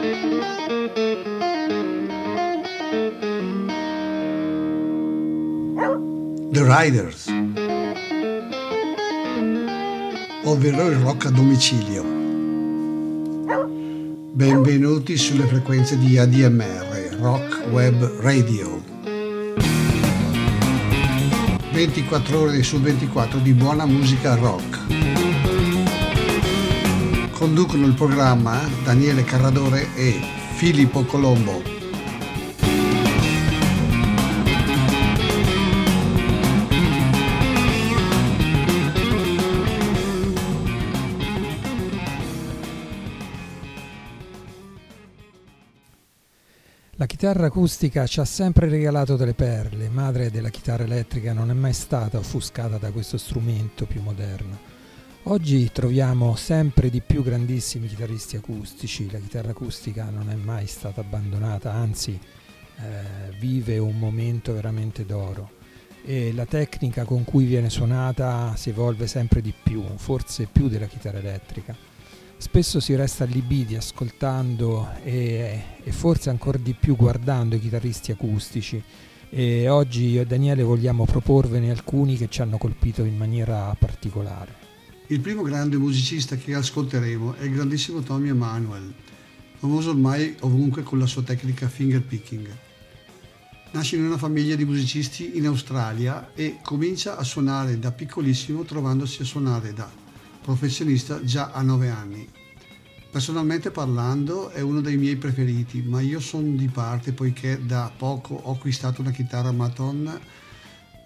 The Riders, ovvero il rock a domicilio. Benvenuti sulle frequenze di ADMR, Rock Web Radio. 24 ore su 24 di buona musica rock. Conducono il programma Daniele Carradore e Filippo Colombo. chitarra acustica ci ha sempre regalato delle perle, madre della chitarra elettrica non è mai stata offuscata da questo strumento più moderno. Oggi troviamo sempre di più grandissimi chitarristi acustici, la chitarra acustica non è mai stata abbandonata, anzi eh, vive un momento veramente d'oro e la tecnica con cui viene suonata si evolve sempre di più, forse più della chitarra elettrica. Spesso si resta allibiti ascoltando e, e forse ancora di più guardando i chitarristi acustici e oggi io e Daniele vogliamo proporvene alcuni che ci hanno colpito in maniera particolare. Il primo grande musicista che ascolteremo è il grandissimo Tommy Emanuel, famoso ormai ovunque con la sua tecnica finger picking. Nasce in una famiglia di musicisti in Australia e comincia a suonare da piccolissimo trovandosi a suonare da professionista già a 9 anni. Personalmente parlando è uno dei miei preferiti, ma io sono di parte poiché da poco ho acquistato una chitarra Maton,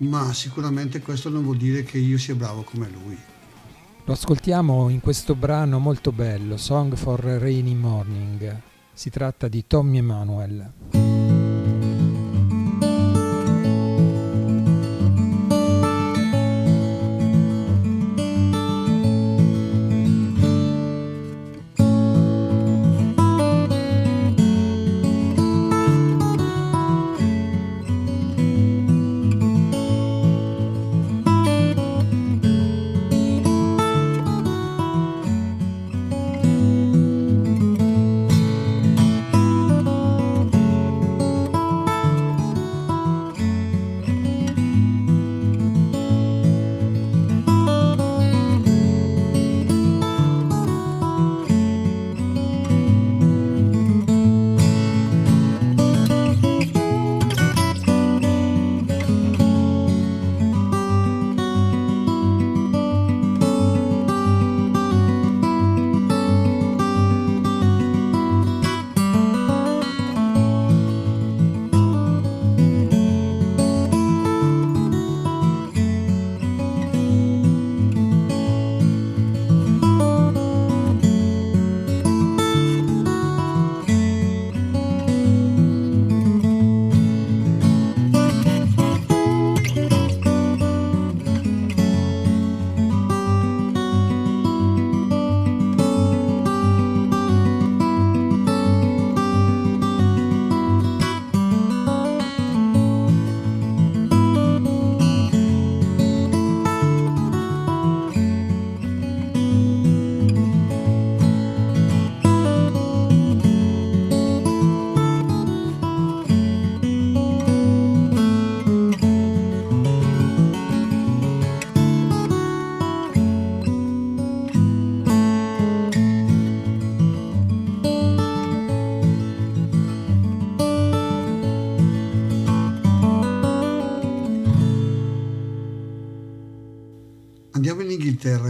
ma sicuramente questo non vuol dire che io sia bravo come lui. Lo ascoltiamo in questo brano molto bello, Song for a Rainy Morning. Si tratta di Tommy Emanuel.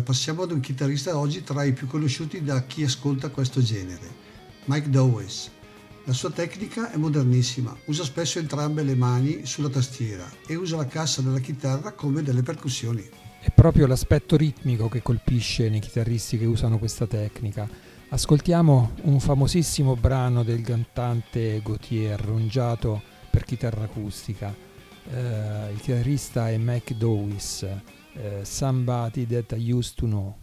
Passiamo ad un chitarrista oggi tra i più conosciuti da chi ascolta questo genere, Mike Dowes. La sua tecnica è modernissima, usa spesso entrambe le mani sulla tastiera e usa la cassa della chitarra come delle percussioni. È proprio l'aspetto ritmico che colpisce nei chitarristi che usano questa tecnica. Ascoltiamo un famosissimo brano del cantante Gautier, arrangiato per chitarra acustica. Uh, il chitarrista è Mike Dowes Eh, somebody that I used to know.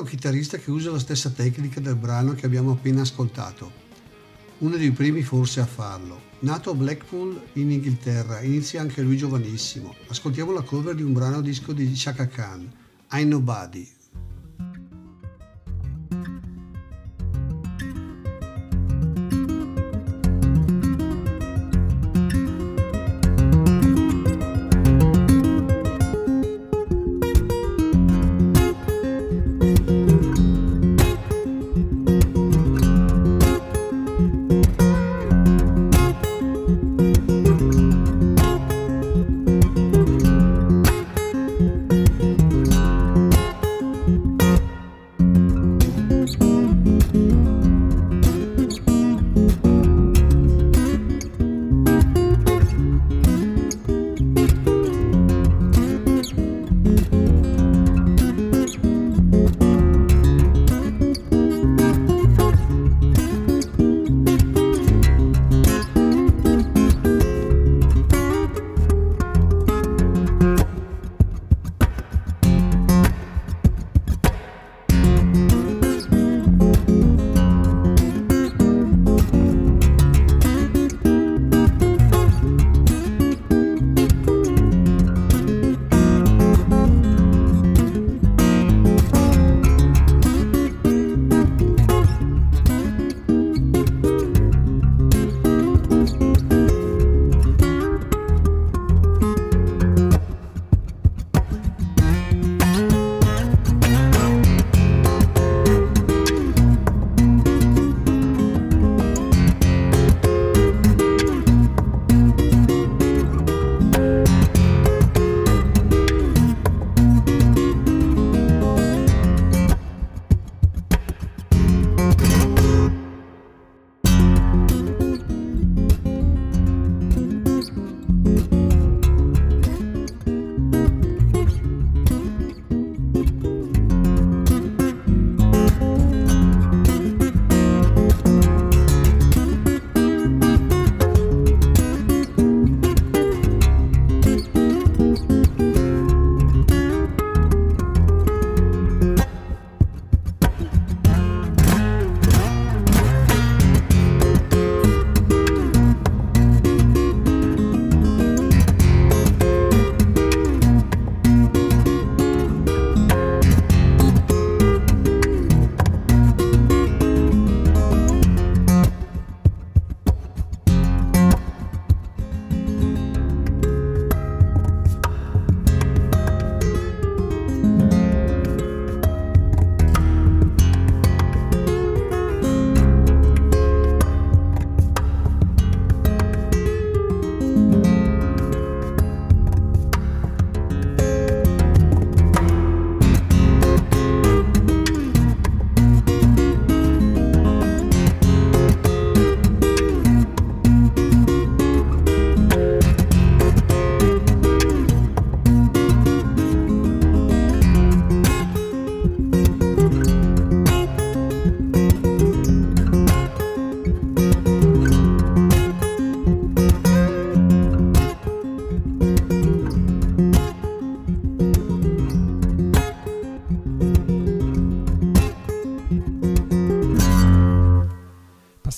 Un chitarrista che usa la stessa tecnica del brano che abbiamo appena ascoltato. Uno dei primi forse a farlo. Nato a Blackpool in Inghilterra, inizia anche lui giovanissimo. Ascoltiamo la cover di un brano disco di Chaka Khan, I Nobody.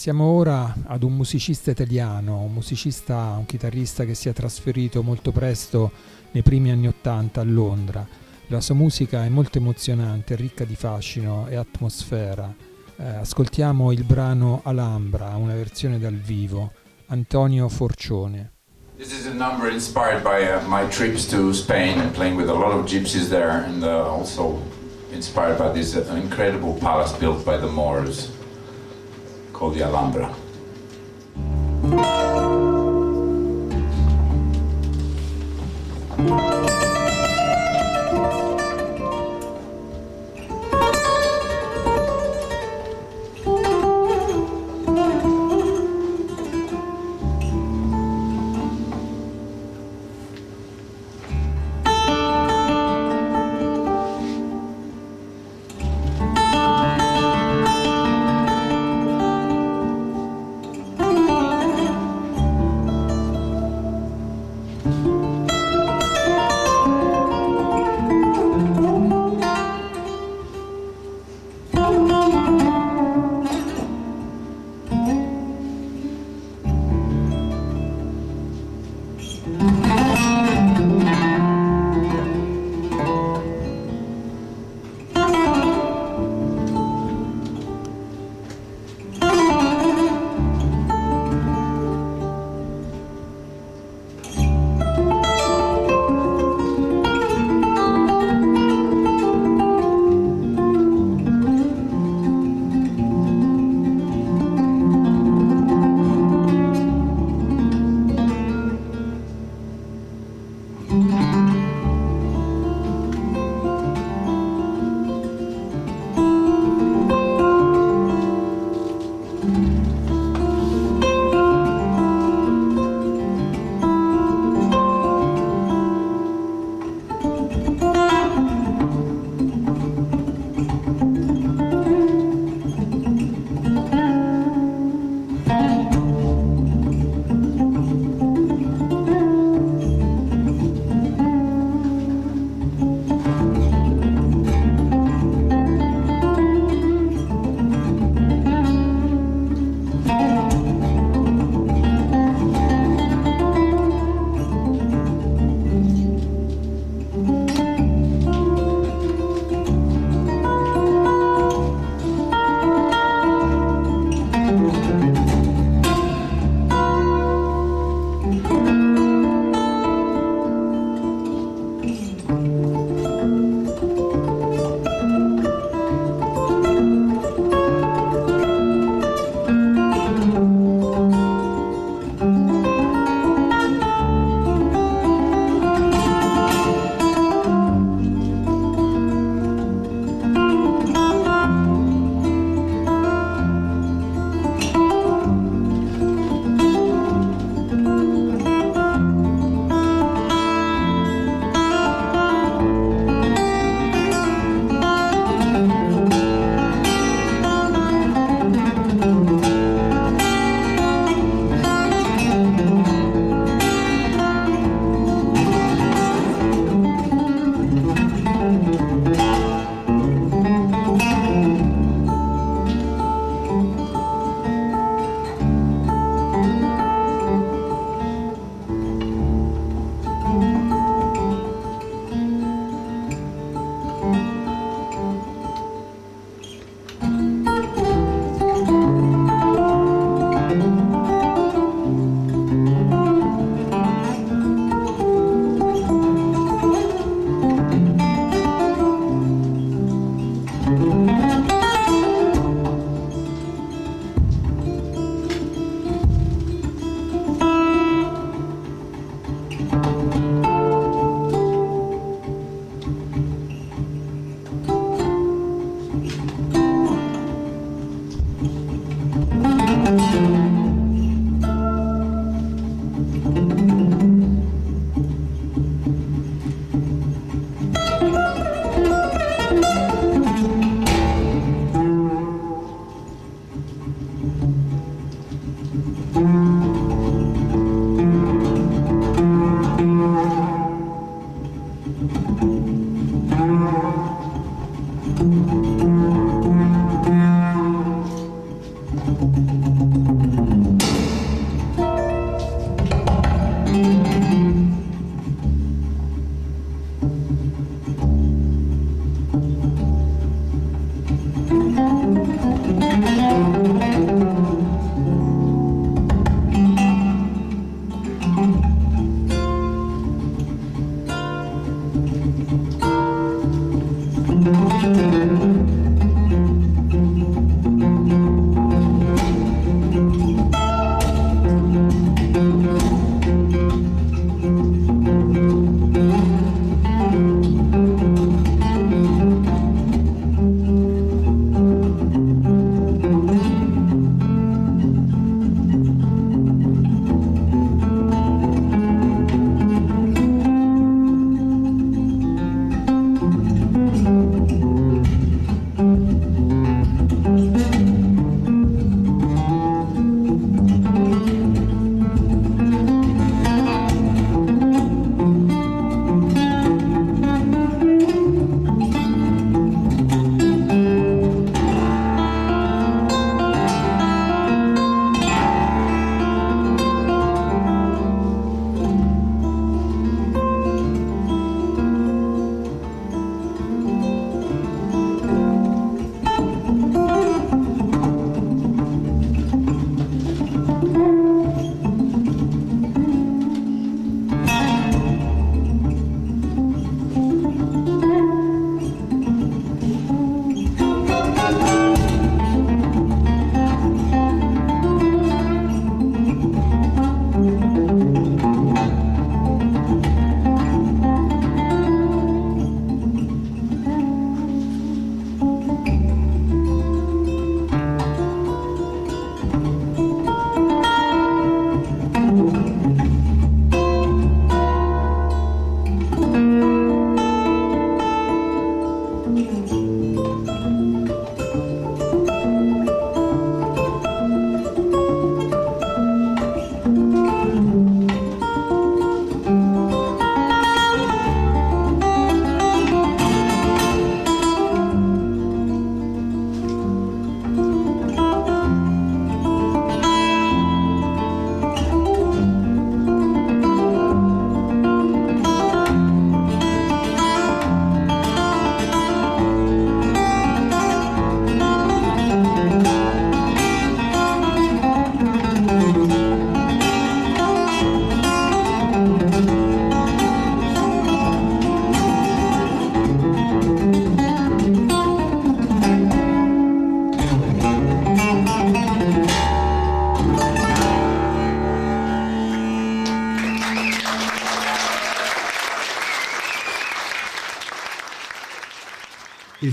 Passiamo ora ad un musicista italiano, un musicista, un chitarrista che si è trasferito molto presto nei primi anni Ottanta a Londra. La sua musica è molto emozionante, ricca di fascino e atmosfera. Eh, ascoltiamo il brano Alhambra, una versione dal vivo, Antonio Forcione. This is a number inspired by uh, my trips to Spain, playing with a lot of gypsies there, and uh, also inspired by this uh, incredible palace built by the Moors. Called the Alhambra.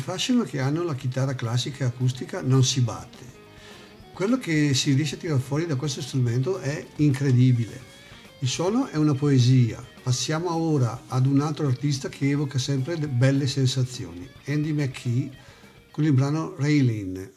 Fascino che hanno la chitarra classica e acustica non si batte. Quello che si riesce a tirare fuori da questo strumento è incredibile. Il suono è una poesia. Passiamo ora ad un altro artista che evoca sempre belle sensazioni, Andy McKee con il brano Raylene.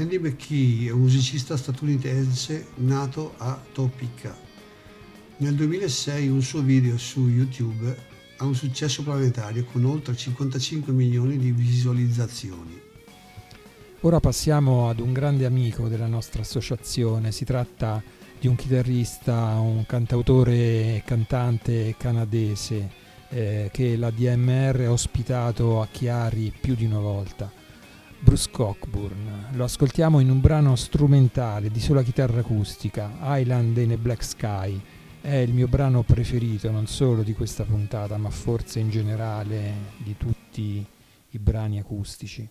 Andy McKee è un musicista statunitense nato a Topeka. Nel 2006 un suo video su YouTube ha un successo planetario con oltre 55 milioni di visualizzazioni. Ora passiamo ad un grande amico della nostra associazione, si tratta di un chitarrista, un cantautore e cantante canadese eh, che la DMR ha ospitato a Chiari più di una volta. Bruce Cockburn. Lo ascoltiamo in un brano strumentale di sola chitarra acustica, Island in a Black Sky. È il mio brano preferito non solo di questa puntata, ma forse in generale di tutti i brani acustici.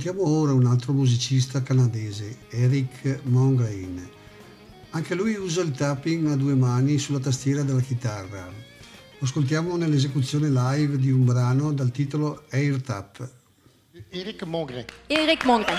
Ascoltiamo ora un altro musicista canadese, Eric Mongrain. Anche lui usa il tapping a due mani sulla tastiera della chitarra. Lo ascoltiamo nell'esecuzione live di un brano dal titolo Air Tap. Eric Mongrain. Eric Mongrain.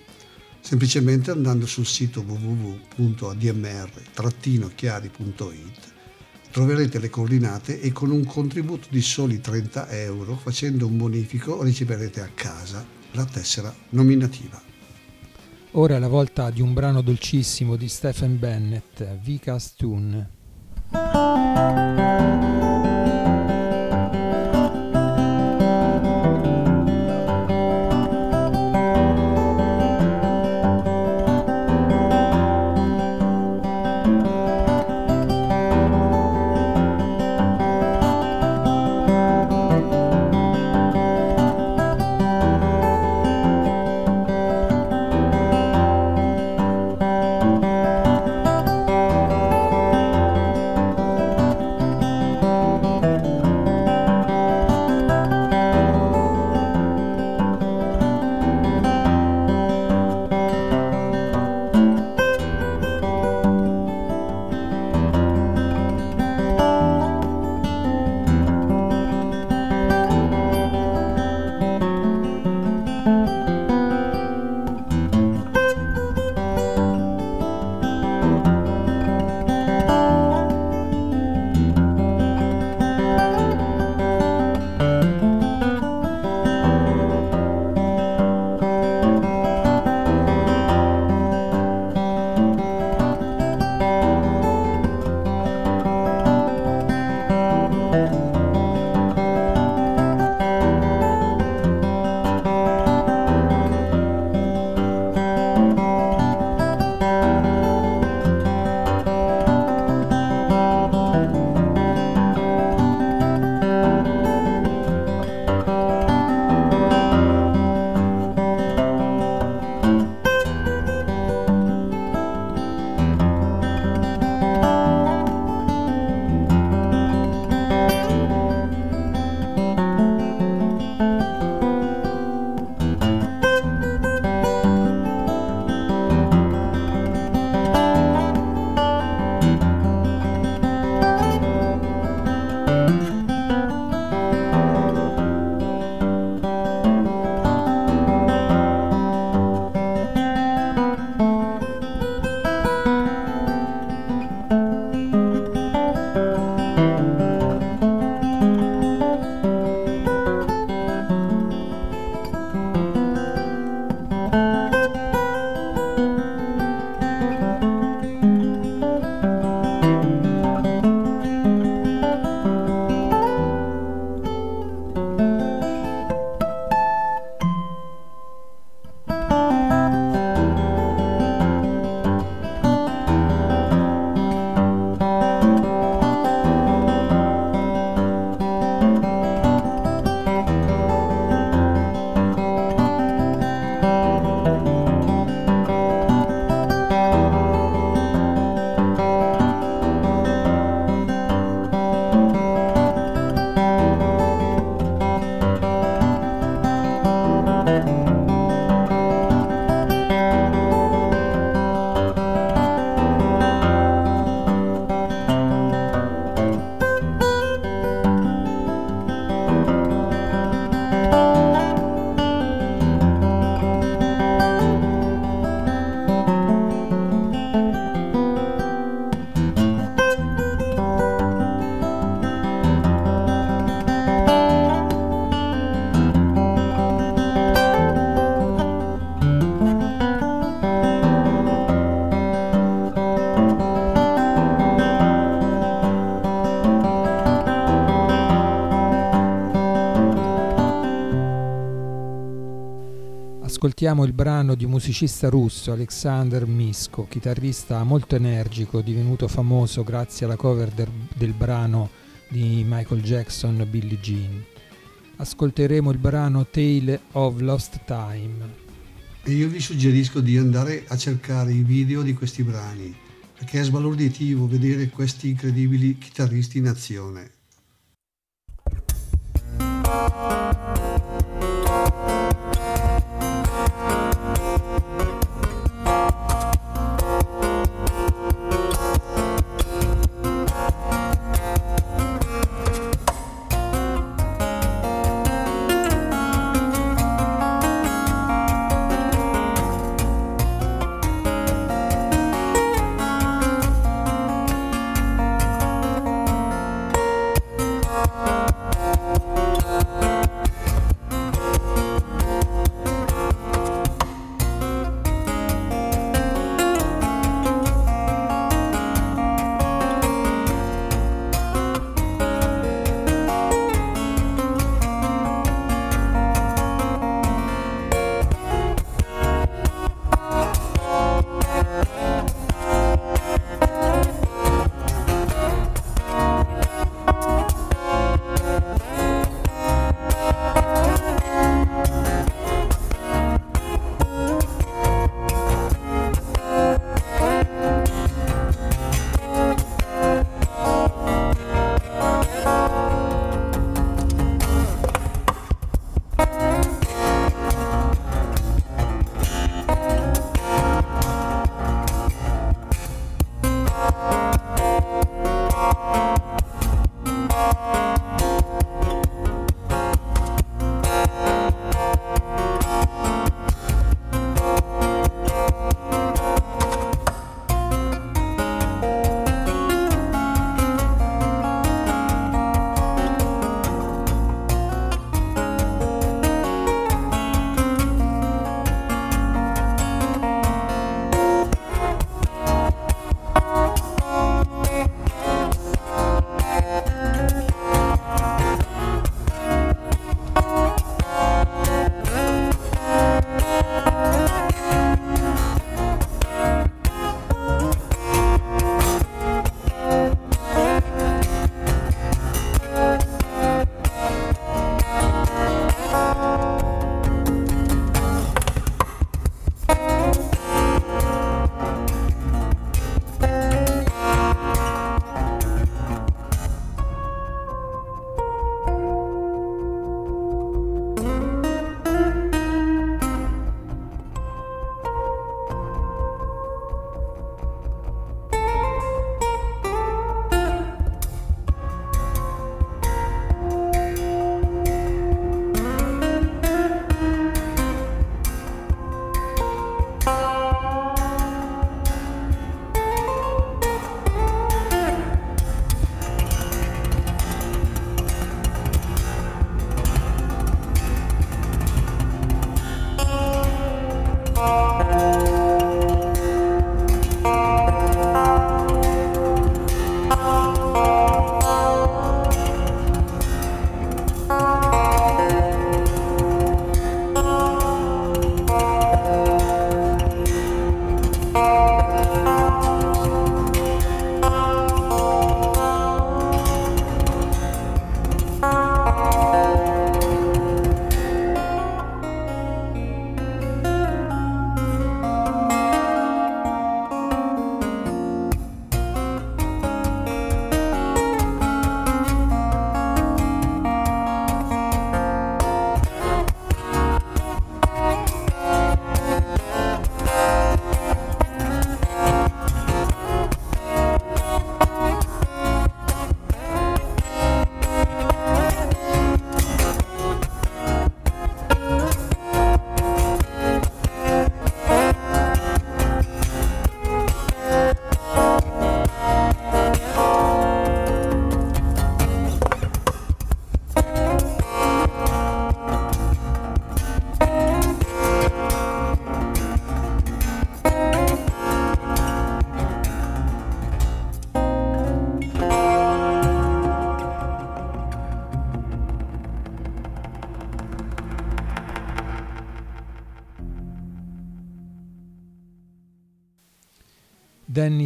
Semplicemente andando sul sito www.admr-chiari.it troverete le coordinate e con un contributo di soli 30 euro facendo un bonifico riceverete a casa la tessera nominativa. Ora è la volta di un brano dolcissimo di Stephen Bennett, Vica's Tune. Ascoltiamo il brano di musicista russo, Alexander Misko, chitarrista molto energico, divenuto famoso grazie alla cover del, del brano di Michael Jackson, Billie Jean. Ascolteremo il brano Tale of Lost Time. E io vi suggerisco di andare a cercare i video di questi brani, perché è sbalorditivo vedere questi incredibili chitarristi in azione.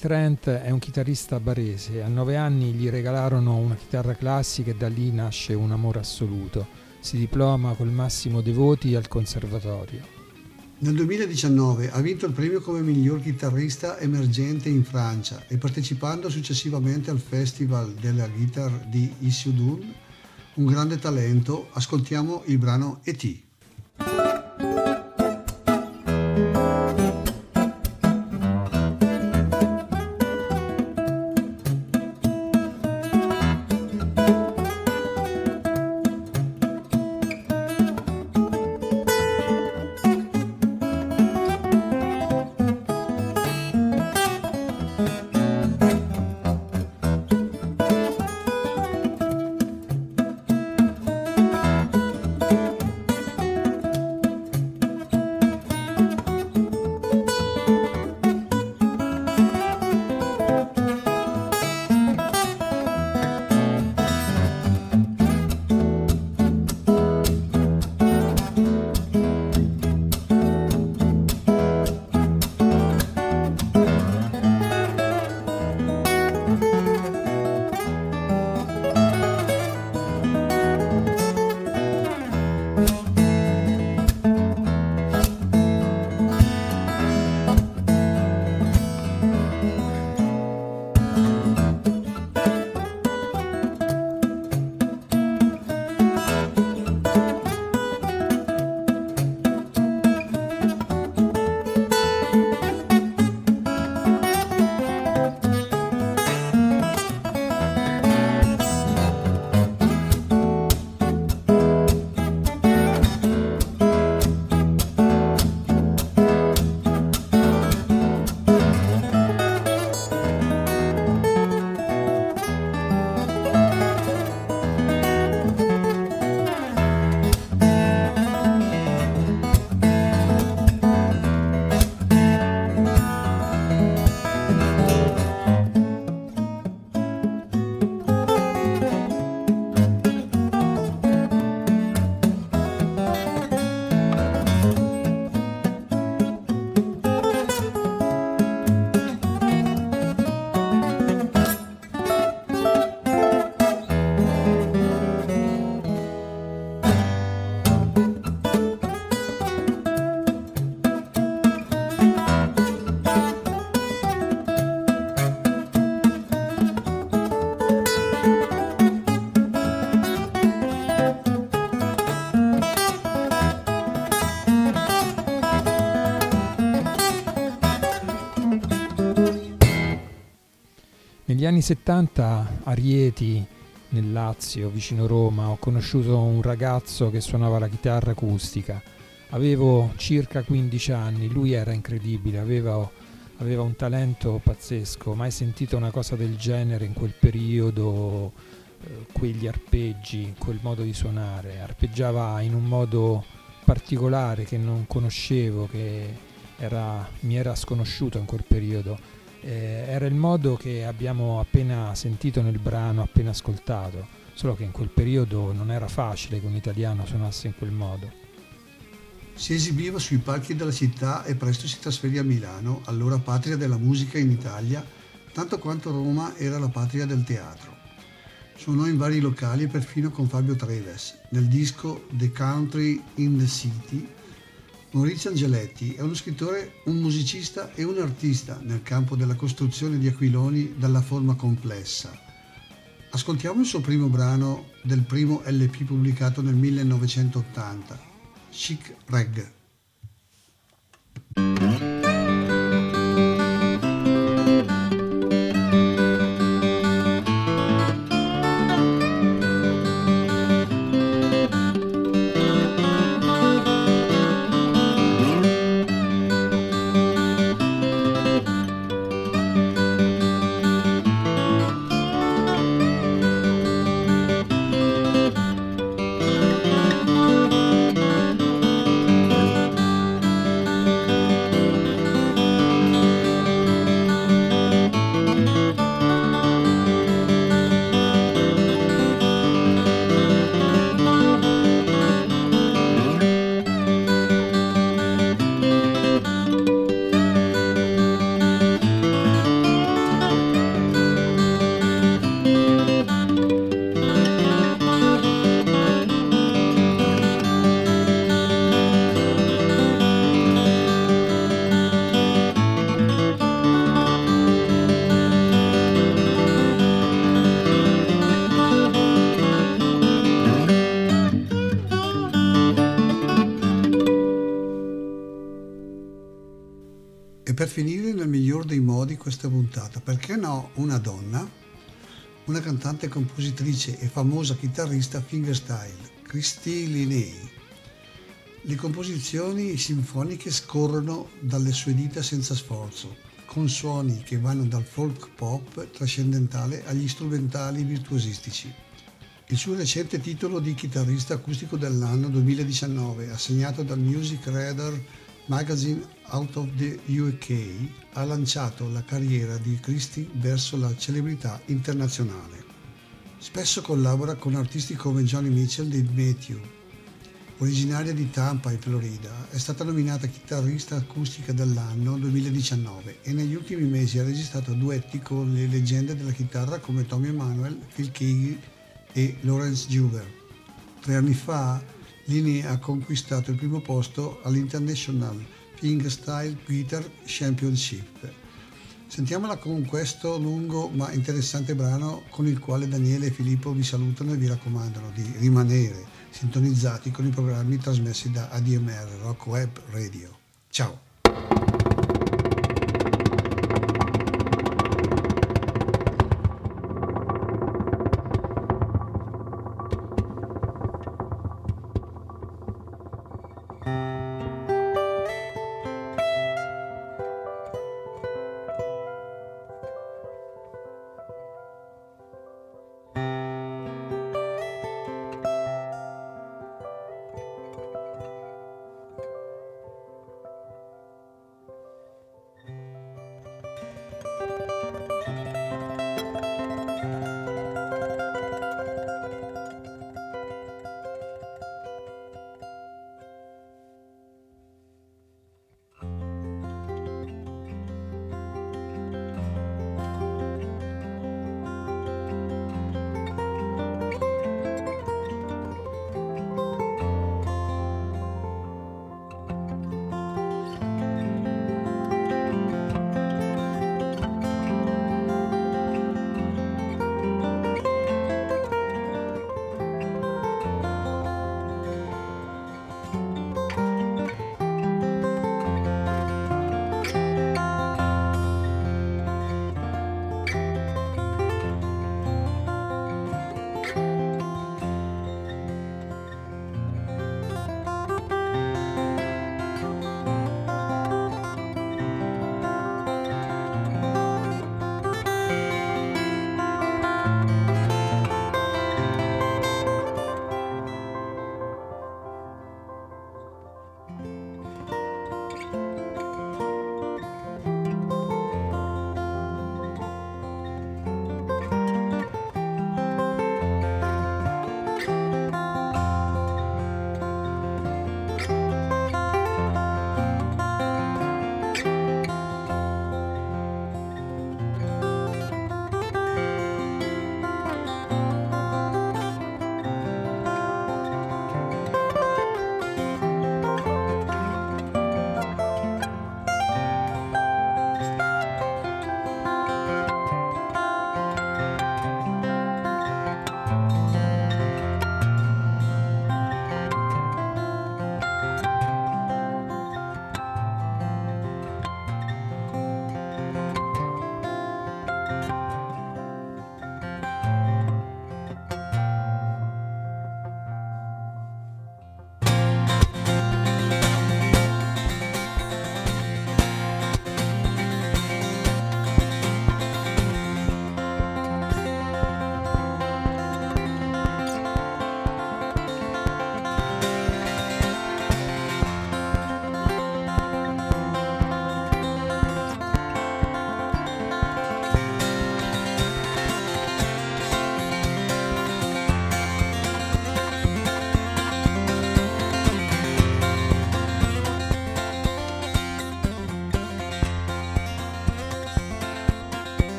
Trent è un chitarrista barese, a nove anni gli regalarono una chitarra classica e da lì nasce un amore assoluto. Si diploma col massimo dei voti al conservatorio. Nel 2019 ha vinto il premio come miglior chitarrista emergente in Francia e partecipando successivamente al Festival della Guitar di Issoudun, un grande talento, ascoltiamo il brano E.T. Negli anni 70 a Rieti, nel Lazio, vicino Roma, ho conosciuto un ragazzo che suonava la chitarra acustica. Avevo circa 15 anni, lui era incredibile, aveva, aveva un talento pazzesco, mai sentito una cosa del genere in quel periodo, eh, quegli arpeggi, quel modo di suonare. Arpeggiava in un modo particolare che non conoscevo, che era, mi era sconosciuto in quel periodo eh, era il modo che abbiamo appena sentito nel brano, appena ascoltato, solo che in quel periodo non era facile che un italiano suonasse in quel modo. Si esibiva sui palchi della città e presto si trasferì a Milano, allora patria della musica in Italia, tanto quanto Roma era la patria del teatro. Suonò in vari locali e perfino con Fabio Treves, nel disco The Country in the City Maurizio Angeletti è uno scrittore, un musicista e un artista nel campo della costruzione di aquiloni dalla forma complessa. Ascoltiamo il suo primo brano del primo LP pubblicato nel 1980, Chic Reg. Perché no una donna? Una cantante, compositrice e famosa chitarrista fingerstyle, Christy Linney. Le composizioni sinfoniche scorrono dalle sue dita senza sforzo, con suoni che vanno dal folk pop trascendentale agli strumentali virtuosistici. Il suo recente titolo di chitarrista acustico dell'anno 2019, assegnato dal Music Radar Magazine Out of the UK, ha lanciato la carriera di Christie verso la celebrità internazionale. Spesso collabora con artisti come Johnny Mitchell e Matthew. Originaria di Tampa in Florida, è stata nominata chitarrista acustica dell'anno 2019 e negli ultimi mesi ha registrato duetti con le leggende della chitarra come Tommy Emanuel, Phil Keaggy e Lawrence Juber. Tre anni fa Lini ha conquistato il primo posto all'International Fingerstyle Guitar Championship. Sentiamola con questo lungo ma interessante brano con il quale Daniele e Filippo vi salutano e vi raccomandano di rimanere sintonizzati con i programmi trasmessi da ADMR Rock Web Radio. Ciao!